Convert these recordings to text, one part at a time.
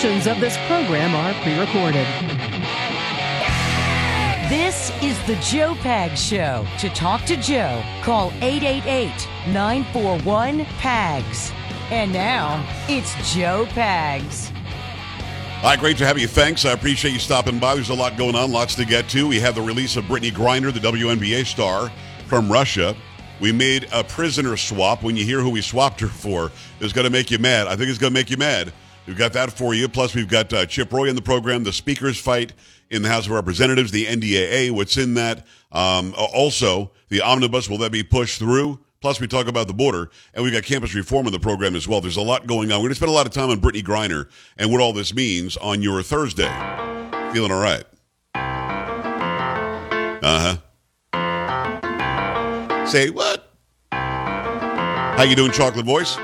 Portions of this program are pre recorded. This is the Joe Pag Show. To talk to Joe, call 888 941 PAGS. And now, it's Joe Pags. Hi, great to have you. Thanks. I appreciate you stopping by. There's a lot going on, lots to get to. We have the release of Brittany Griner, the WNBA star from Russia. We made a prisoner swap. When you hear who we swapped her for, it's going to make you mad. I think it's going to make you mad. We've got that for you. Plus, we've got uh, Chip Roy in the program, the speakers fight in the House of Representatives, the NDAA, what's in that. Um, also, the omnibus, will that be pushed through? Plus, we talk about the border, and we've got campus reform in the program as well. There's a lot going on. We're going to spend a lot of time on Brittany Griner and what all this means on your Thursday. Feeling all right? Uh huh. Say what? How you doing, chocolate voice?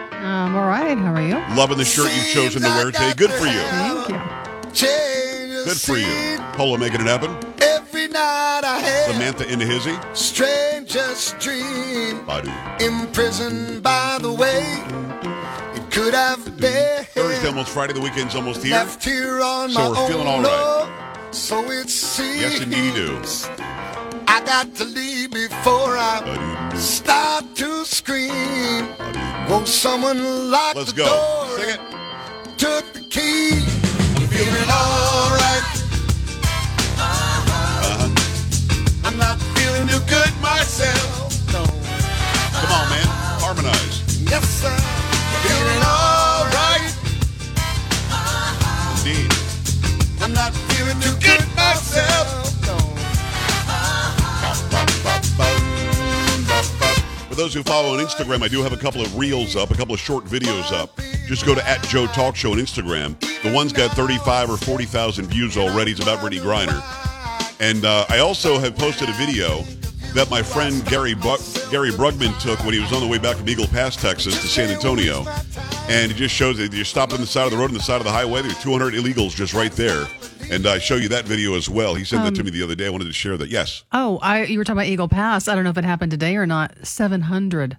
I'm all right. How are you? Loving the shirt you've chosen to wear today. Good for you. Thank you. Good for you. Polo making it happen. Every night I had Samantha into hizzy. strangest dream. Badu. Imprisoned by the way it could have been. Thursday, almost Friday. The weekend's almost here. Left here on So my we're own. feeling all right. no, So it seems. Yes, indeed, you do. I got to leave before I Badu. start to scream. Won't someone lock Let's the go. door? Sing it. Took the key. I'm feeling alright. Uh-huh. I'm not feeling too good myself. No. Come on, man. Harmonize. Yes, I'm feeling alright. Indeed. I'm not feeling too good myself. For those who follow on Instagram, I do have a couple of reels up, a couple of short videos up. Just go to at Joe Talk Show on Instagram. The one's got 35 or 40,000 views already. It's about Brittney Griner. And uh, I also have posted a video that my friend Gary Bu- Gary Brugman took when he was on the way back from Eagle Pass, Texas to San Antonio. And it just shows that you're stopped on the side of the road on the side of the highway. There's 200 illegals just right there. And I show you that video as well. He sent that to me the other day. I wanted to share that. Yes. Oh, I you were talking about Eagle Pass. I don't know if it happened today or not. 700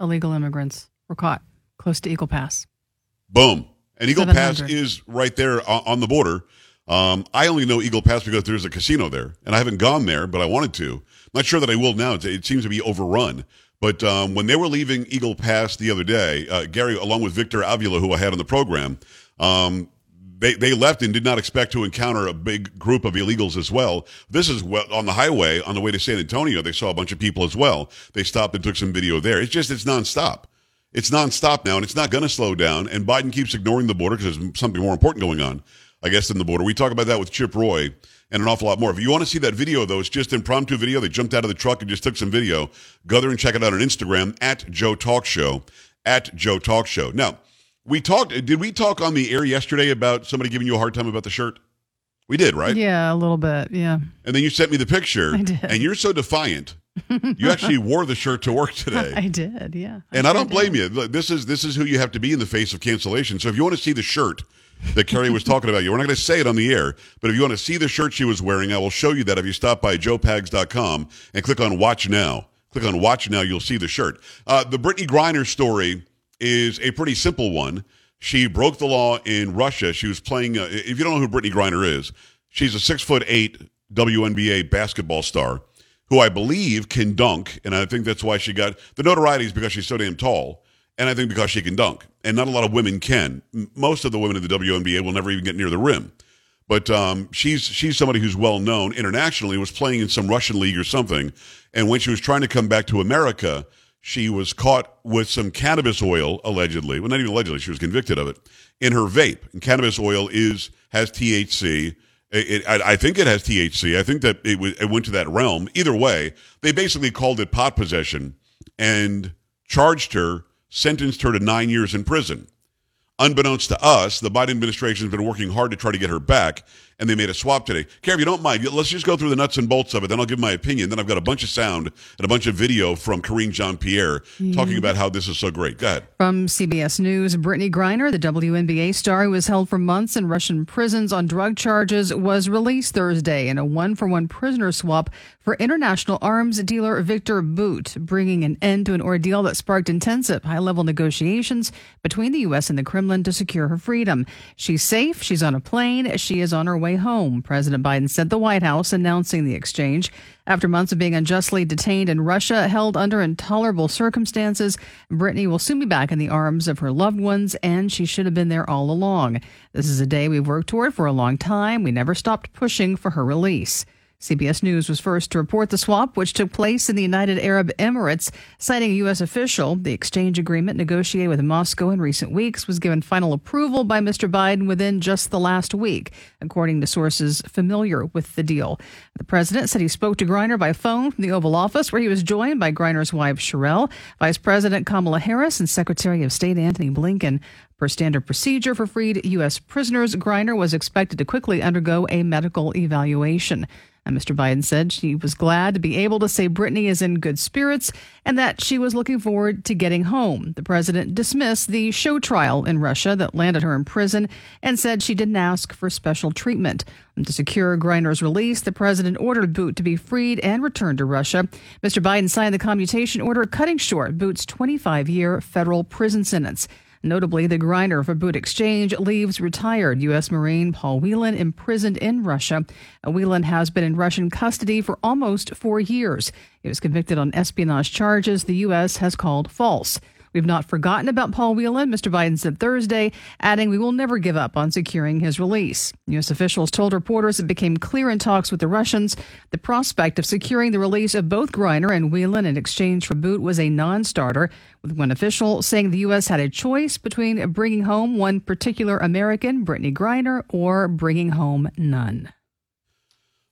illegal immigrants were caught close to Eagle Pass. Boom. And Eagle Pass is right there on the border. Um, I only know Eagle Pass because there's a casino there, and I haven't gone there, but I wanted to. I'm not sure that I will now. It, it seems to be overrun. But um, when they were leaving Eagle Pass the other day, uh, Gary, along with Victor Avila, who I had on the program, um, they, they left and did not expect to encounter a big group of illegals as well. This is well, on the highway on the way to San Antonio. They saw a bunch of people as well. They stopped and took some video there. It's just, it's nonstop. It's nonstop now, and it's not going to slow down. And Biden keeps ignoring the border because there's something more important going on, I guess, than the border. We talk about that with Chip Roy and an awful lot more. If you want to see that video, though, it's just impromptu video. They jumped out of the truck and just took some video. Go there and check it out on Instagram at Joe Talk Show. At Joe Talk Show. Now, we talked. Did we talk on the air yesterday about somebody giving you a hard time about the shirt? We did, right? Yeah, a little bit. Yeah. And then you sent me the picture, I did. and you're so defiant. you actually wore the shirt to work today. I did. Yeah. And I don't blame you. This is this is who you have to be in the face of cancellation. So if you want to see the shirt that Carrie was talking about, you we're not going to say it on the air, but if you want to see the shirt she was wearing, I will show you that if you stop by joepags.com and click on Watch Now. Click on Watch Now, you'll see the shirt. Uh, the Brittany Griner story is a pretty simple one. She broke the law in Russia. She was playing. Uh, if you don't know who Brittany Griner is, she's a six foot eight WNBA basketball star who I believe can dunk, and I think that's why she got the notoriety is because she's so damn tall, and I think because she can dunk, and not a lot of women can. Most of the women in the WNBA will never even get near the rim, but um, she's she's somebody who's well known internationally. Was playing in some Russian league or something, and when she was trying to come back to America, she was caught with some cannabis oil allegedly. Well, not even allegedly, she was convicted of it in her vape. And cannabis oil is has THC. It, it, I, think it has THC. I think that it, w- it went to that realm. Either way, they basically called it pot possession and charged her, sentenced her to nine years in prison. Unbeknownst to us, the Biden administration has been working hard to try to get her back, and they made a swap today. Care, if you don't mind, let's just go through the nuts and bolts of it. Then I'll give my opinion. Then I've got a bunch of sound and a bunch of video from Karine Jean Pierre talking mm-hmm. about how this is so great. Go ahead. From CBS News, Brittany Griner, the WNBA star who was held for months in Russian prisons on drug charges, was released Thursday in a one for one prisoner swap for international arms dealer Viktor Bout, bringing an end to an ordeal that sparked intensive high level negotiations between the U.S. and the Kremlin to secure her freedom. She's safe. She's on a plane. She is on her way home. President Biden said the White House announcing the exchange. After months of being unjustly detained in Russia, held under intolerable circumstances, Brittany will soon be back in the arms of her loved ones, and she should have been there all along. This is a day we've worked toward for a long time. We never stopped pushing for her release. CBS News was first to report the swap, which took place in the United Arab Emirates, citing a U.S. official. The exchange agreement negotiated with Moscow in recent weeks was given final approval by Mr. Biden within just the last week, according to sources familiar with the deal. The president said he spoke to Griner by phone from the Oval Office, where he was joined by Griner's wife, Cherelle, Vice President Kamala Harris, and Secretary of State Antony Blinken. Per standard procedure for freed U.S. prisoners, Griner was expected to quickly undergo a medical evaluation. And Mr. Biden said she was glad to be able to say Brittany is in good spirits and that she was looking forward to getting home. The president dismissed the show trial in Russia that landed her in prison and said she didn't ask for special treatment. And to secure Griner's release, the president ordered Bout to be freed and returned to Russia. Mr. Biden signed the commutation order cutting short Bout's 25 year federal prison sentence. Notably, the Griner for Bout Exchange leaves retired U.S. Marine Paul Whelan imprisoned in Russia. Whelan has been in Russian custody for almost four years. He was convicted on espionage charges the U.S. has called false. We've not forgotten about Paul Whelan, Mr. Biden said Thursday, adding, We will never give up on securing his release. U.S. officials told reporters it became clear in talks with the Russians the prospect of securing the release of both Griner and Whelan in exchange for Bout was a non starter, with one official saying the U.S. had a choice between bringing home one particular American, Brittany Griner, or bringing home none.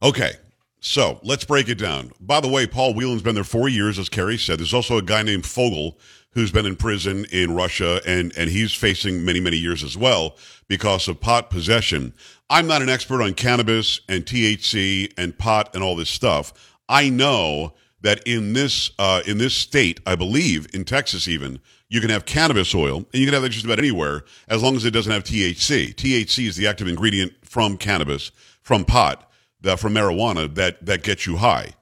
Okay. So let's break it down. By the way, Paul Whelan's been there four years, as Kerry said. There's also a guy named Fogel who's been in prison in Russia, and, and he's facing many, many years as well because of pot possession. I'm not an expert on cannabis and THC and pot and all this stuff. I know that in this uh, in this state, I believe in Texas even, you can have cannabis oil, and you can have that just about anywhere as long as it doesn't have THC. THC is the active ingredient from cannabis, from pot, the, from marijuana that that gets you high.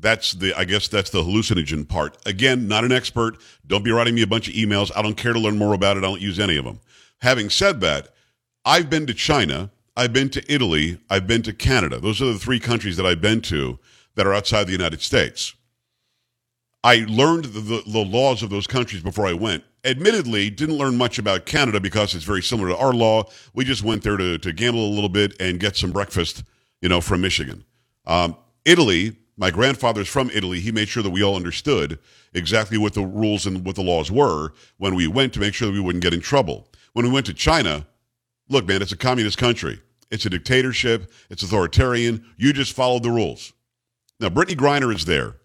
That's the I guess that's the hallucinogen part. Again, not an expert. Don't be writing me a bunch of emails. I don't care to learn more about it. I don't use any of them. Having said that, I've been to China, I've been to Italy, I've been to Canada. Those are the three countries that I've been to that are outside the United States. I learned the, the, the, laws of those countries before I went. Admittedly, didn't learn much about Canada because it's very similar to our law. We just went there to, to gamble a little bit and get some breakfast, you know, from Michigan. Um, Italy, my grandfather's from Italy. He made sure that we all understood exactly what the rules and what the laws were when we went to make sure that we wouldn't get in trouble. When we went to China, look, man, it's a communist country. It's a dictatorship. It's authoritarian. You just followed the rules. Now, Brittany Griner is there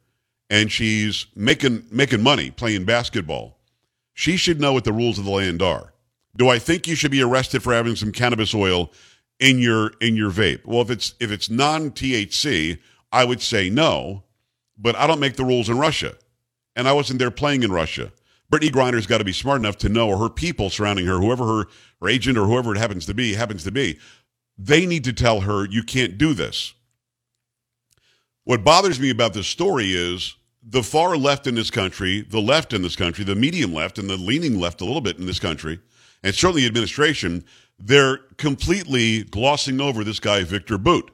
and she's making making money playing basketball. She should know what the rules of the land are. Do I think you should be arrested for having some cannabis oil in your in your vape? Well, if it's if it's non THC, I would say no, but I don't make the rules in Russia, and I wasn't there playing in Russia. Brittany Griner's got to be smart enough to know, or her people surrounding her, whoever her, her agent or whoever it happens to be, happens to be, they need to tell her you can't do this. What bothers me about this story is the far left in this country, the left in this country, the medium left, and the leaning left a little bit in this country, and certainly the administration, they're completely glossing over this guy, Viktor Bout.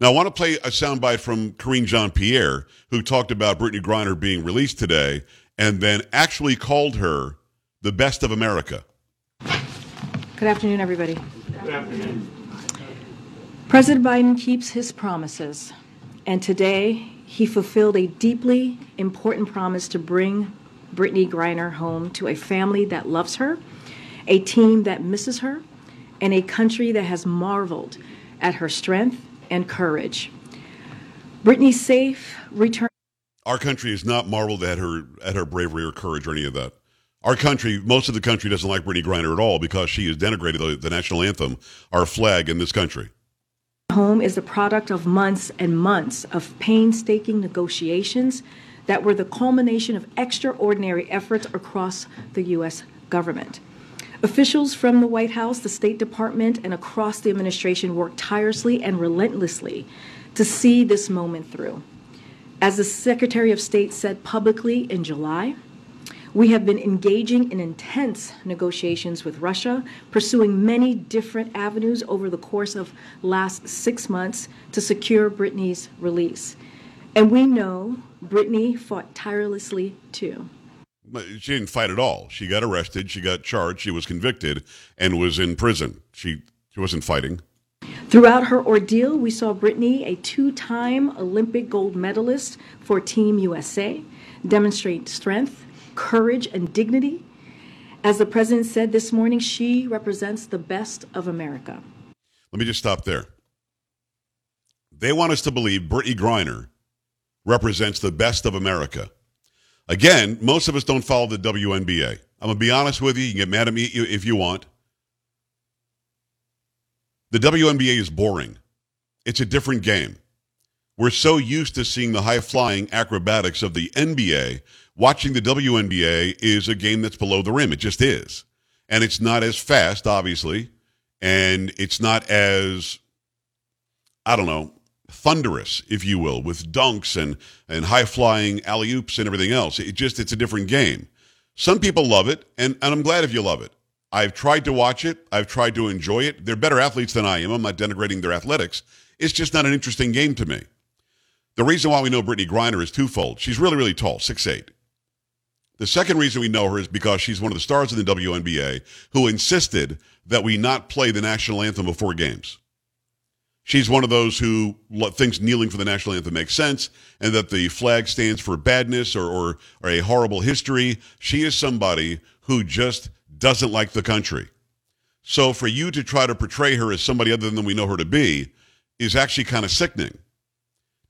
Now, I want to play a soundbite from Karine Jean Pierre, who talked about Brittany Griner being released today and then actually called her the best of America. Good afternoon, everybody. Good afternoon. President Biden keeps his promises, and today he fulfilled a deeply important promise to bring Brittany Griner home to a family that loves her, a team that misses her, and a country that has marveled at her strength and courage. Brittany's safe return. Our country has not marveled at her at her bravery or courage or any of that. Our country, most of the country doesn't like Brittany Griner at all because she has denigrated the, the national anthem, our flag in this country. Home is the product of months and months of painstaking negotiations that were the culmination of extraordinary efforts across the U.S. government. Officials from the White House, the State Department, and across the administration worked tirelessly and relentlessly to see this moment through. As the Secretary of State said publicly in July, we have been engaging in intense negotiations with Russia, pursuing many different avenues over the course of last six months to secure Brittany's release. And we know Brittany fought tirelessly too. She didn't fight at all. She got arrested, she got charged, she was convicted, and was in prison. She she wasn't fighting. Throughout her ordeal, we saw Brittany, a two time Olympic gold medalist for Team USA, demonstrate strength, courage, and dignity. As the president said this morning, she represents the best of America. Let me just stop there. They want us to believe Brittany Griner represents the best of America. Again, most of us don't follow the WNBA. I'm going to be honest with you. You can get mad at me if you want. The WNBA is boring. It's a different game. We're so used to seeing the high flying acrobatics of the NBA. Watching the WNBA is a game that's below the rim. It just is. And it's not as fast, obviously. And it's not as, I don't know, thunderous, if you will, with dunks and, and high flying alley oops and everything else. It just, it's a different game. Some people love it, and, and I'm glad if you love it. I've tried to watch it. I've tried to enjoy it. They're better athletes than I am. I'm not denigrating their athletics. It's just not an interesting game to me. The reason why we know Brittany Griner is twofold. She's really, really tall, six eight. The second reason we know her is because she's one of the stars in the WNBA who insisted that we not play the national anthem before games. She's one of those who thinks kneeling for the national anthem makes sense and that the flag stands for badness or, or, or a horrible history. She is somebody who just doesn't like the country. So for you to try to portray her as somebody other than we know her to be is actually kind of sickening.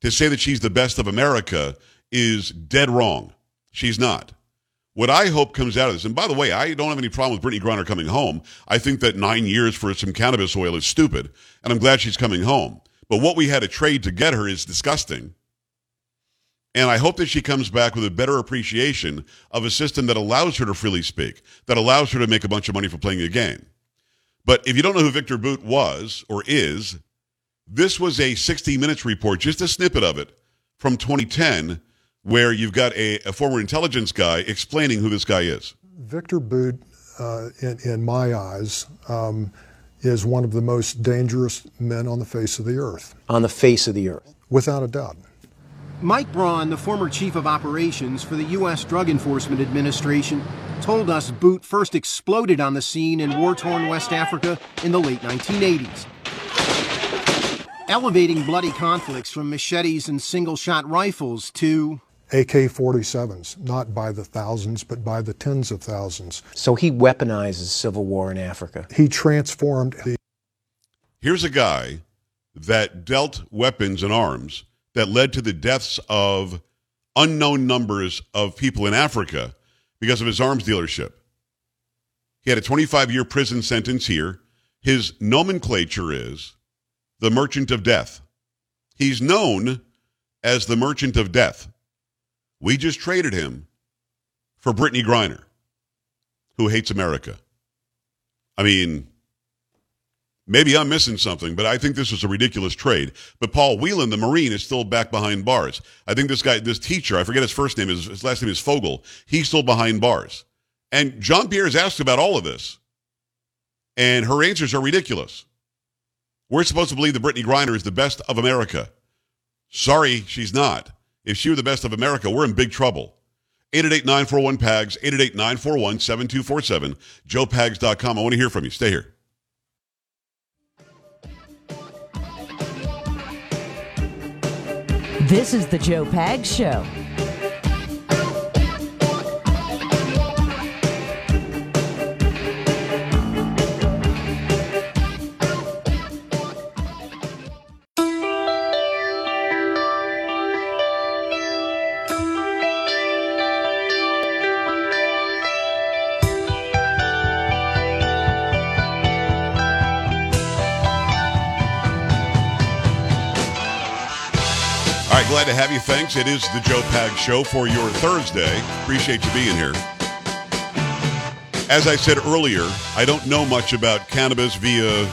To say that she's the best of America is dead wrong. She's not. What I hope comes out of this, and by the way, I don't have any problem with Brittany Griner coming home. I think that nine years for some cannabis oil is stupid, and I'm glad she's coming home. But what we had to trade to get her is disgusting. And I hope that she comes back with a better appreciation of a system that allows her to freely speak, that allows her to make a bunch of money for playing a game. But if you don't know who Viktor Bout was or is, this was a 60 Minutes report, just a snippet of it from 2010, where you've got a, a former intelligence guy explaining who this guy is. Viktor Bout, uh, in, in, my eyes, um, is one of the most dangerous men on the face of the earth. On the face of the earth? Without a doubt. Mike Braun, the former chief of operations for the U.S. Drug Enforcement Administration, told us Bout first exploded on the scene in war torn West Africa in the late 1980s. Elevating bloody conflicts from machetes and single shot rifles to AK 47s, not by the thousands, but by the tens of thousands. So he weaponizes civil war in Africa. He transformed the. Here's a guy that dealt weapons and arms that led to the deaths of unknown numbers of people in Africa because of his arms dealership. He had a 25 year prison sentence here. His nomenclature is the Merchant of Death. He's known as the Merchant of Death. We just traded him for Brittany Griner, who hates America. I mean, maybe I'm missing something, but I think this was a ridiculous trade. But Paul Whelan, the Marine, is still back behind bars. I think this guy, this teacher, I forget his first name, his, his last name is Fogel. He's still behind bars. And Jean-Pierre has asked about all of this. And her answers are ridiculous. We're supposed to believe that Brittany Griner is the best of America. Sorry, she's not. If she were the best of America, we're in big trouble. 888-941-PAGS, 888-941-7247, joepags.com. I want to hear from you. Stay here. This is the Joe Pags Show. Glad to have you. Thanks. It is the Joe Pag Show for your Thursday. Appreciate you being here. As I said earlier, I don't know much about cannabis via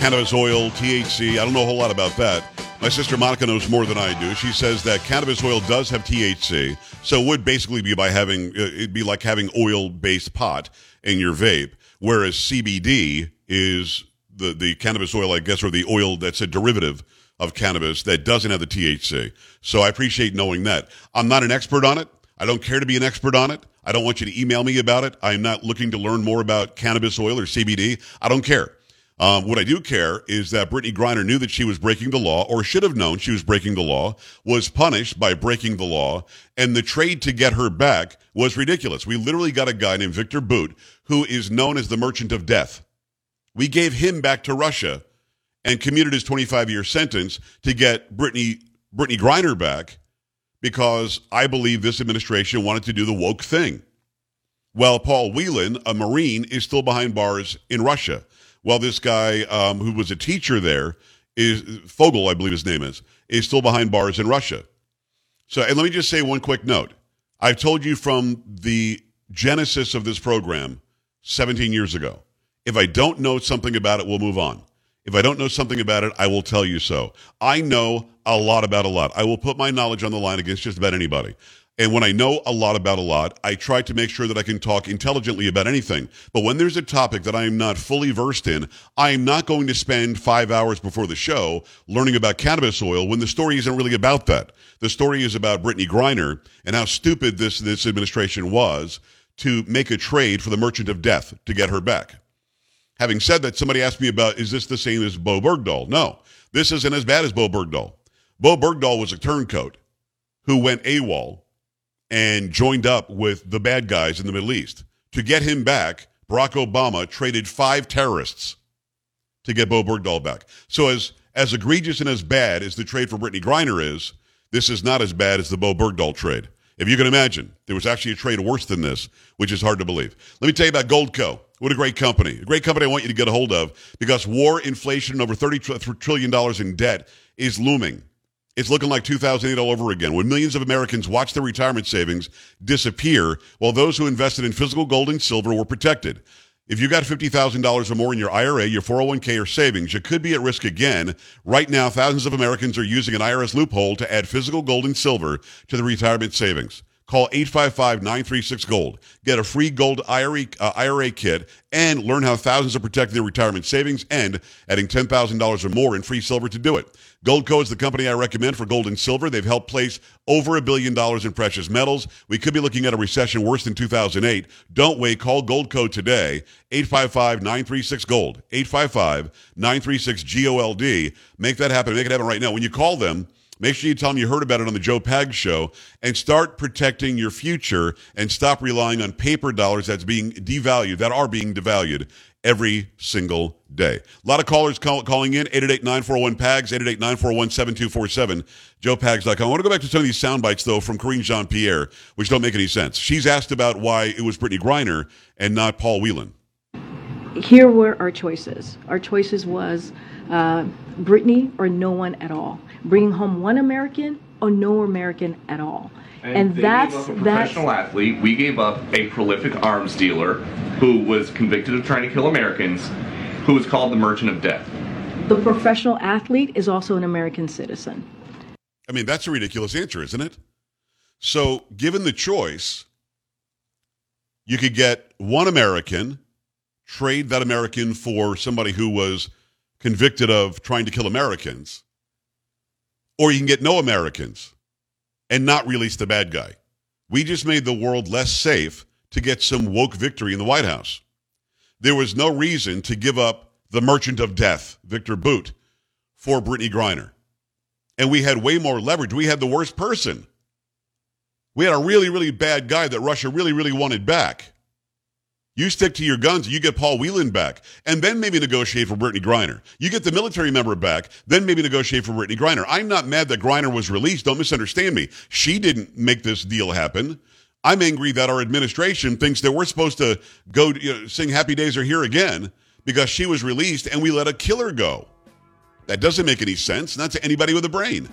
cannabis oil, THC. I don't know a whole lot about that. My sister Monica knows more than I do. She says that cannabis oil does have THC, so it would basically be by having uh, it'd be like having oil-based pot in your vape, whereas CBD is the the cannabis oil, I guess, or the oil that's a derivative of cannabis that doesn't have the THC. So I appreciate knowing that. I'm not an expert on it. I don't care to be an expert on it. I don't want you to email me about it. I'm not looking to learn more about cannabis oil or CBD. I don't care. Um, what I do care is that Brittany Griner knew that she was breaking the law, or should have known she was breaking the law, was punished by breaking the law, and the trade to get her back was ridiculous. We literally got a guy named Viktor Bout, who is known as the merchant of death. We gave him back to Russia and commuted his 25 year sentence to get Brittany, Brittany Griner back because I believe this administration wanted to do the woke thing. Well, Paul Whelan, a Marine, is still behind bars in Russia. Well, this guy um, who was a teacher there is Fogel, I believe his name is, is still behind bars in Russia. So, and let me just say one quick note. I've told you from the genesis of this program 17 years ago. If I don't know something about it, we'll move on. If I don't know something about it, I will tell you so. I know a lot about a lot. I will put my knowledge on the line against just about anybody. And when I know a lot about a lot, I try to make sure that I can talk intelligently about anything. But when there's a topic that I am not fully versed in, I am not going to spend five hours before the show learning about cannabis oil when the story isn't really about that. The story is about Brittany Griner and how stupid this, this administration was to make a trade for the merchant of death to get her back. Having said that, somebody asked me about is this the same as Bowe Bergdahl? No, this isn't as bad as Bowe Bergdahl. Bowe Bergdahl was a turncoat who went AWOL and joined up with the bad guys in the Middle East. To get him back, Barack Obama traded five terrorists to get Bowe Bergdahl back. So as as egregious and as bad as the trade for Brittany Griner is, this is not as bad as the Bowe Bergdahl trade. If you can imagine, there was actually a trade worse than this, which is hard to believe. Let me tell you about Goldco. What a great company. A great company I want you to get a hold of because war, inflation, and over $30 trillion in debt is looming. It's looking like 2008 all over again when millions of Americans watched their retirement savings disappear while those who invested in physical gold and silver were protected. If you got $50,000 or more in your IRA, your 401k, or savings, you could be at risk again. Right now, thousands of Americans are using an IRS loophole to add physical gold and silver to the retirement savings. Call 855-936-GOLD. Get a free gold IRA, uh, IRA kit and learn how thousands are protecting their retirement savings and adding $10,000 or more in free silver to do it. Goldco is the company I recommend for gold and silver. They've helped place over a billion dollars in precious metals. We could be looking at a recession worse than 2008. Don't wait. Call Goldco today. 855-936-GOLD. 855-936-GOLD. Make that happen. Make it happen right now. When you call them, Make sure you tell them you heard about it on the Joe Pag Show and start protecting your future and stop relying on paper dollars that's being devalued, that are being devalued every single day. A lot of callers call, calling in 888-941-PAGS, 888-941-7247, joepags.com. I want to go back to some of these sound bites, though, from Karine Jean-Pierre, which don't make any sense. She's asked about why it was Brittany Griner and not Paul Whelan. Here were our choices. Our choices was uh, Brittany or no one at all bringing home one American or no American at all. And, and that's a professional that's, athlete. We gave up a prolific arms dealer who was convicted of trying to kill Americans, who was called the Merchant of Death. The professional athlete is also an American citizen. I mean, that's a ridiculous answer, isn't it? So, given the choice, you could get one American, trade that American for somebody who was convicted of trying to kill Americans or you can get no Americans and not release the bad guy. We just made the world less safe to get some woke victory in the White House. There was no reason to give up the merchant of death, Viktor Bout, for Brittany Griner. And we had way more leverage. We had the worst person. We had a really, really bad guy that Russia really, really wanted back. You stick to your guns, you get Paul Whelan back, and then maybe negotiate for Brittany Griner. You get the military member back, then maybe negotiate for Brittany Griner. I'm not mad that Griner was released. Don't misunderstand me. She didn't make this deal happen. I'm angry that our administration thinks that we're supposed to go you know, sing Happy Days Are Here again because she was released and we let a killer go. That doesn't make any sense, not to anybody with a brain.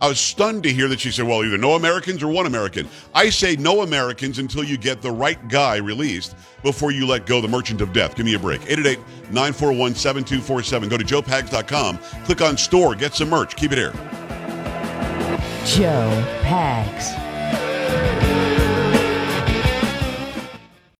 I was stunned to hear that she said, well, either no Americans or one American. I say no Americans until you get the right guy released before you let go the merchant of death. Give me a break. 888 941 7247. Go to joepags.com, click on store, get some merch. Keep it here. Joe Pags.